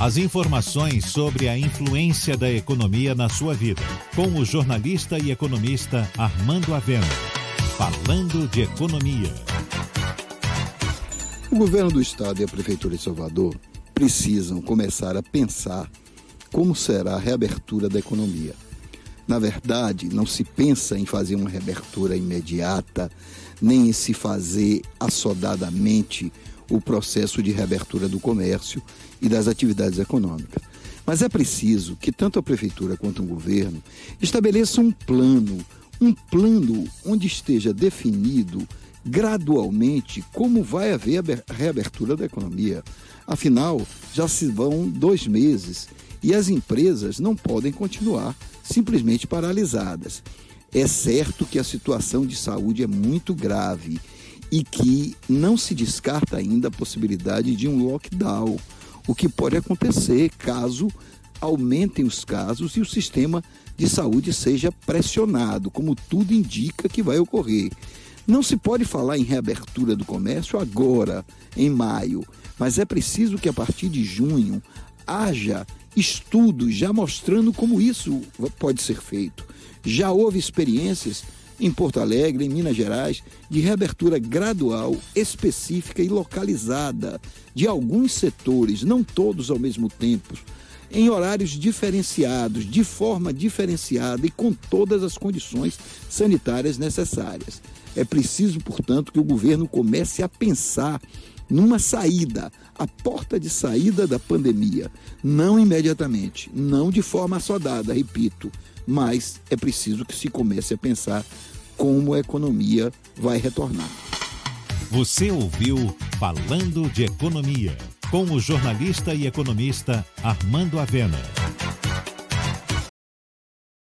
As informações sobre a influência da economia na sua vida. Com o jornalista e economista Armando Avena. Falando de economia. O governo do estado e a prefeitura de Salvador precisam começar a pensar como será a reabertura da economia. Na verdade, não se pensa em fazer uma reabertura imediata, nem em se fazer assodadamente o processo de reabertura do comércio e das atividades econômicas. Mas é preciso que tanto a prefeitura quanto o governo estabeleçam um plano, um plano onde esteja definido gradualmente como vai haver a reabertura da economia. Afinal, já se vão dois meses e as empresas não podem continuar simplesmente paralisadas. É certo que a situação de saúde é muito grave e que não se descarta ainda a possibilidade de um lockdown, o que pode acontecer caso aumentem os casos e o sistema de saúde seja pressionado, como tudo indica que vai ocorrer. Não se pode falar em reabertura do comércio agora, em maio, mas é preciso que a partir de junho haja estudos já mostrando como isso pode ser feito. Já houve experiências em Porto Alegre, em Minas Gerais, de reabertura gradual, específica e localizada de alguns setores, não todos ao mesmo tempo, em horários diferenciados, de forma diferenciada e com todas as condições sanitárias necessárias. É preciso, portanto, que o governo comece a pensar numa saída, a porta de saída da pandemia. Não imediatamente, não de forma assodada, repito, mas é preciso que se comece a pensar como a economia vai retornar. Você ouviu Falando de Economia, com o jornalista e economista Armando Avena.